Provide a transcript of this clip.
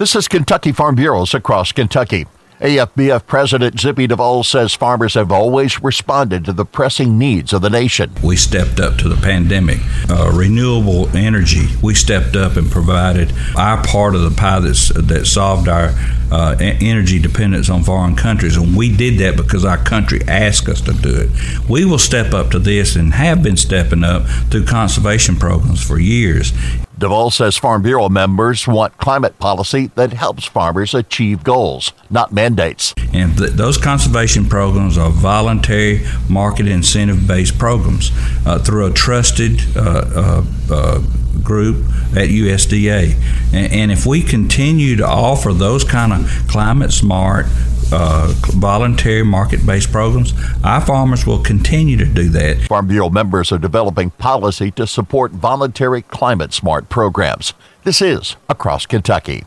This is Kentucky Farm Bureaus across Kentucky. AFBF President Zippy Duvall says farmers have always responded to the pressing needs of the nation. We stepped up to the pandemic. Uh, renewable energy, we stepped up and provided our part of the pie that's, that solved our uh, energy dependence on foreign countries. And we did that because our country asked us to do it. We will step up to this and have been stepping up through conservation programs for years. Duvall says Farm Bureau members want climate policy that helps farmers achieve goals, not mandates. And th- those conservation programs are voluntary market incentive based programs uh, through a trusted uh, uh, uh group at USDA. And, and if we continue to offer those kind of climate smart, uh, voluntary market based programs, our farmers will continue to do that. Farm Bureau members are developing policy to support voluntary climate smart programs. This is Across Kentucky.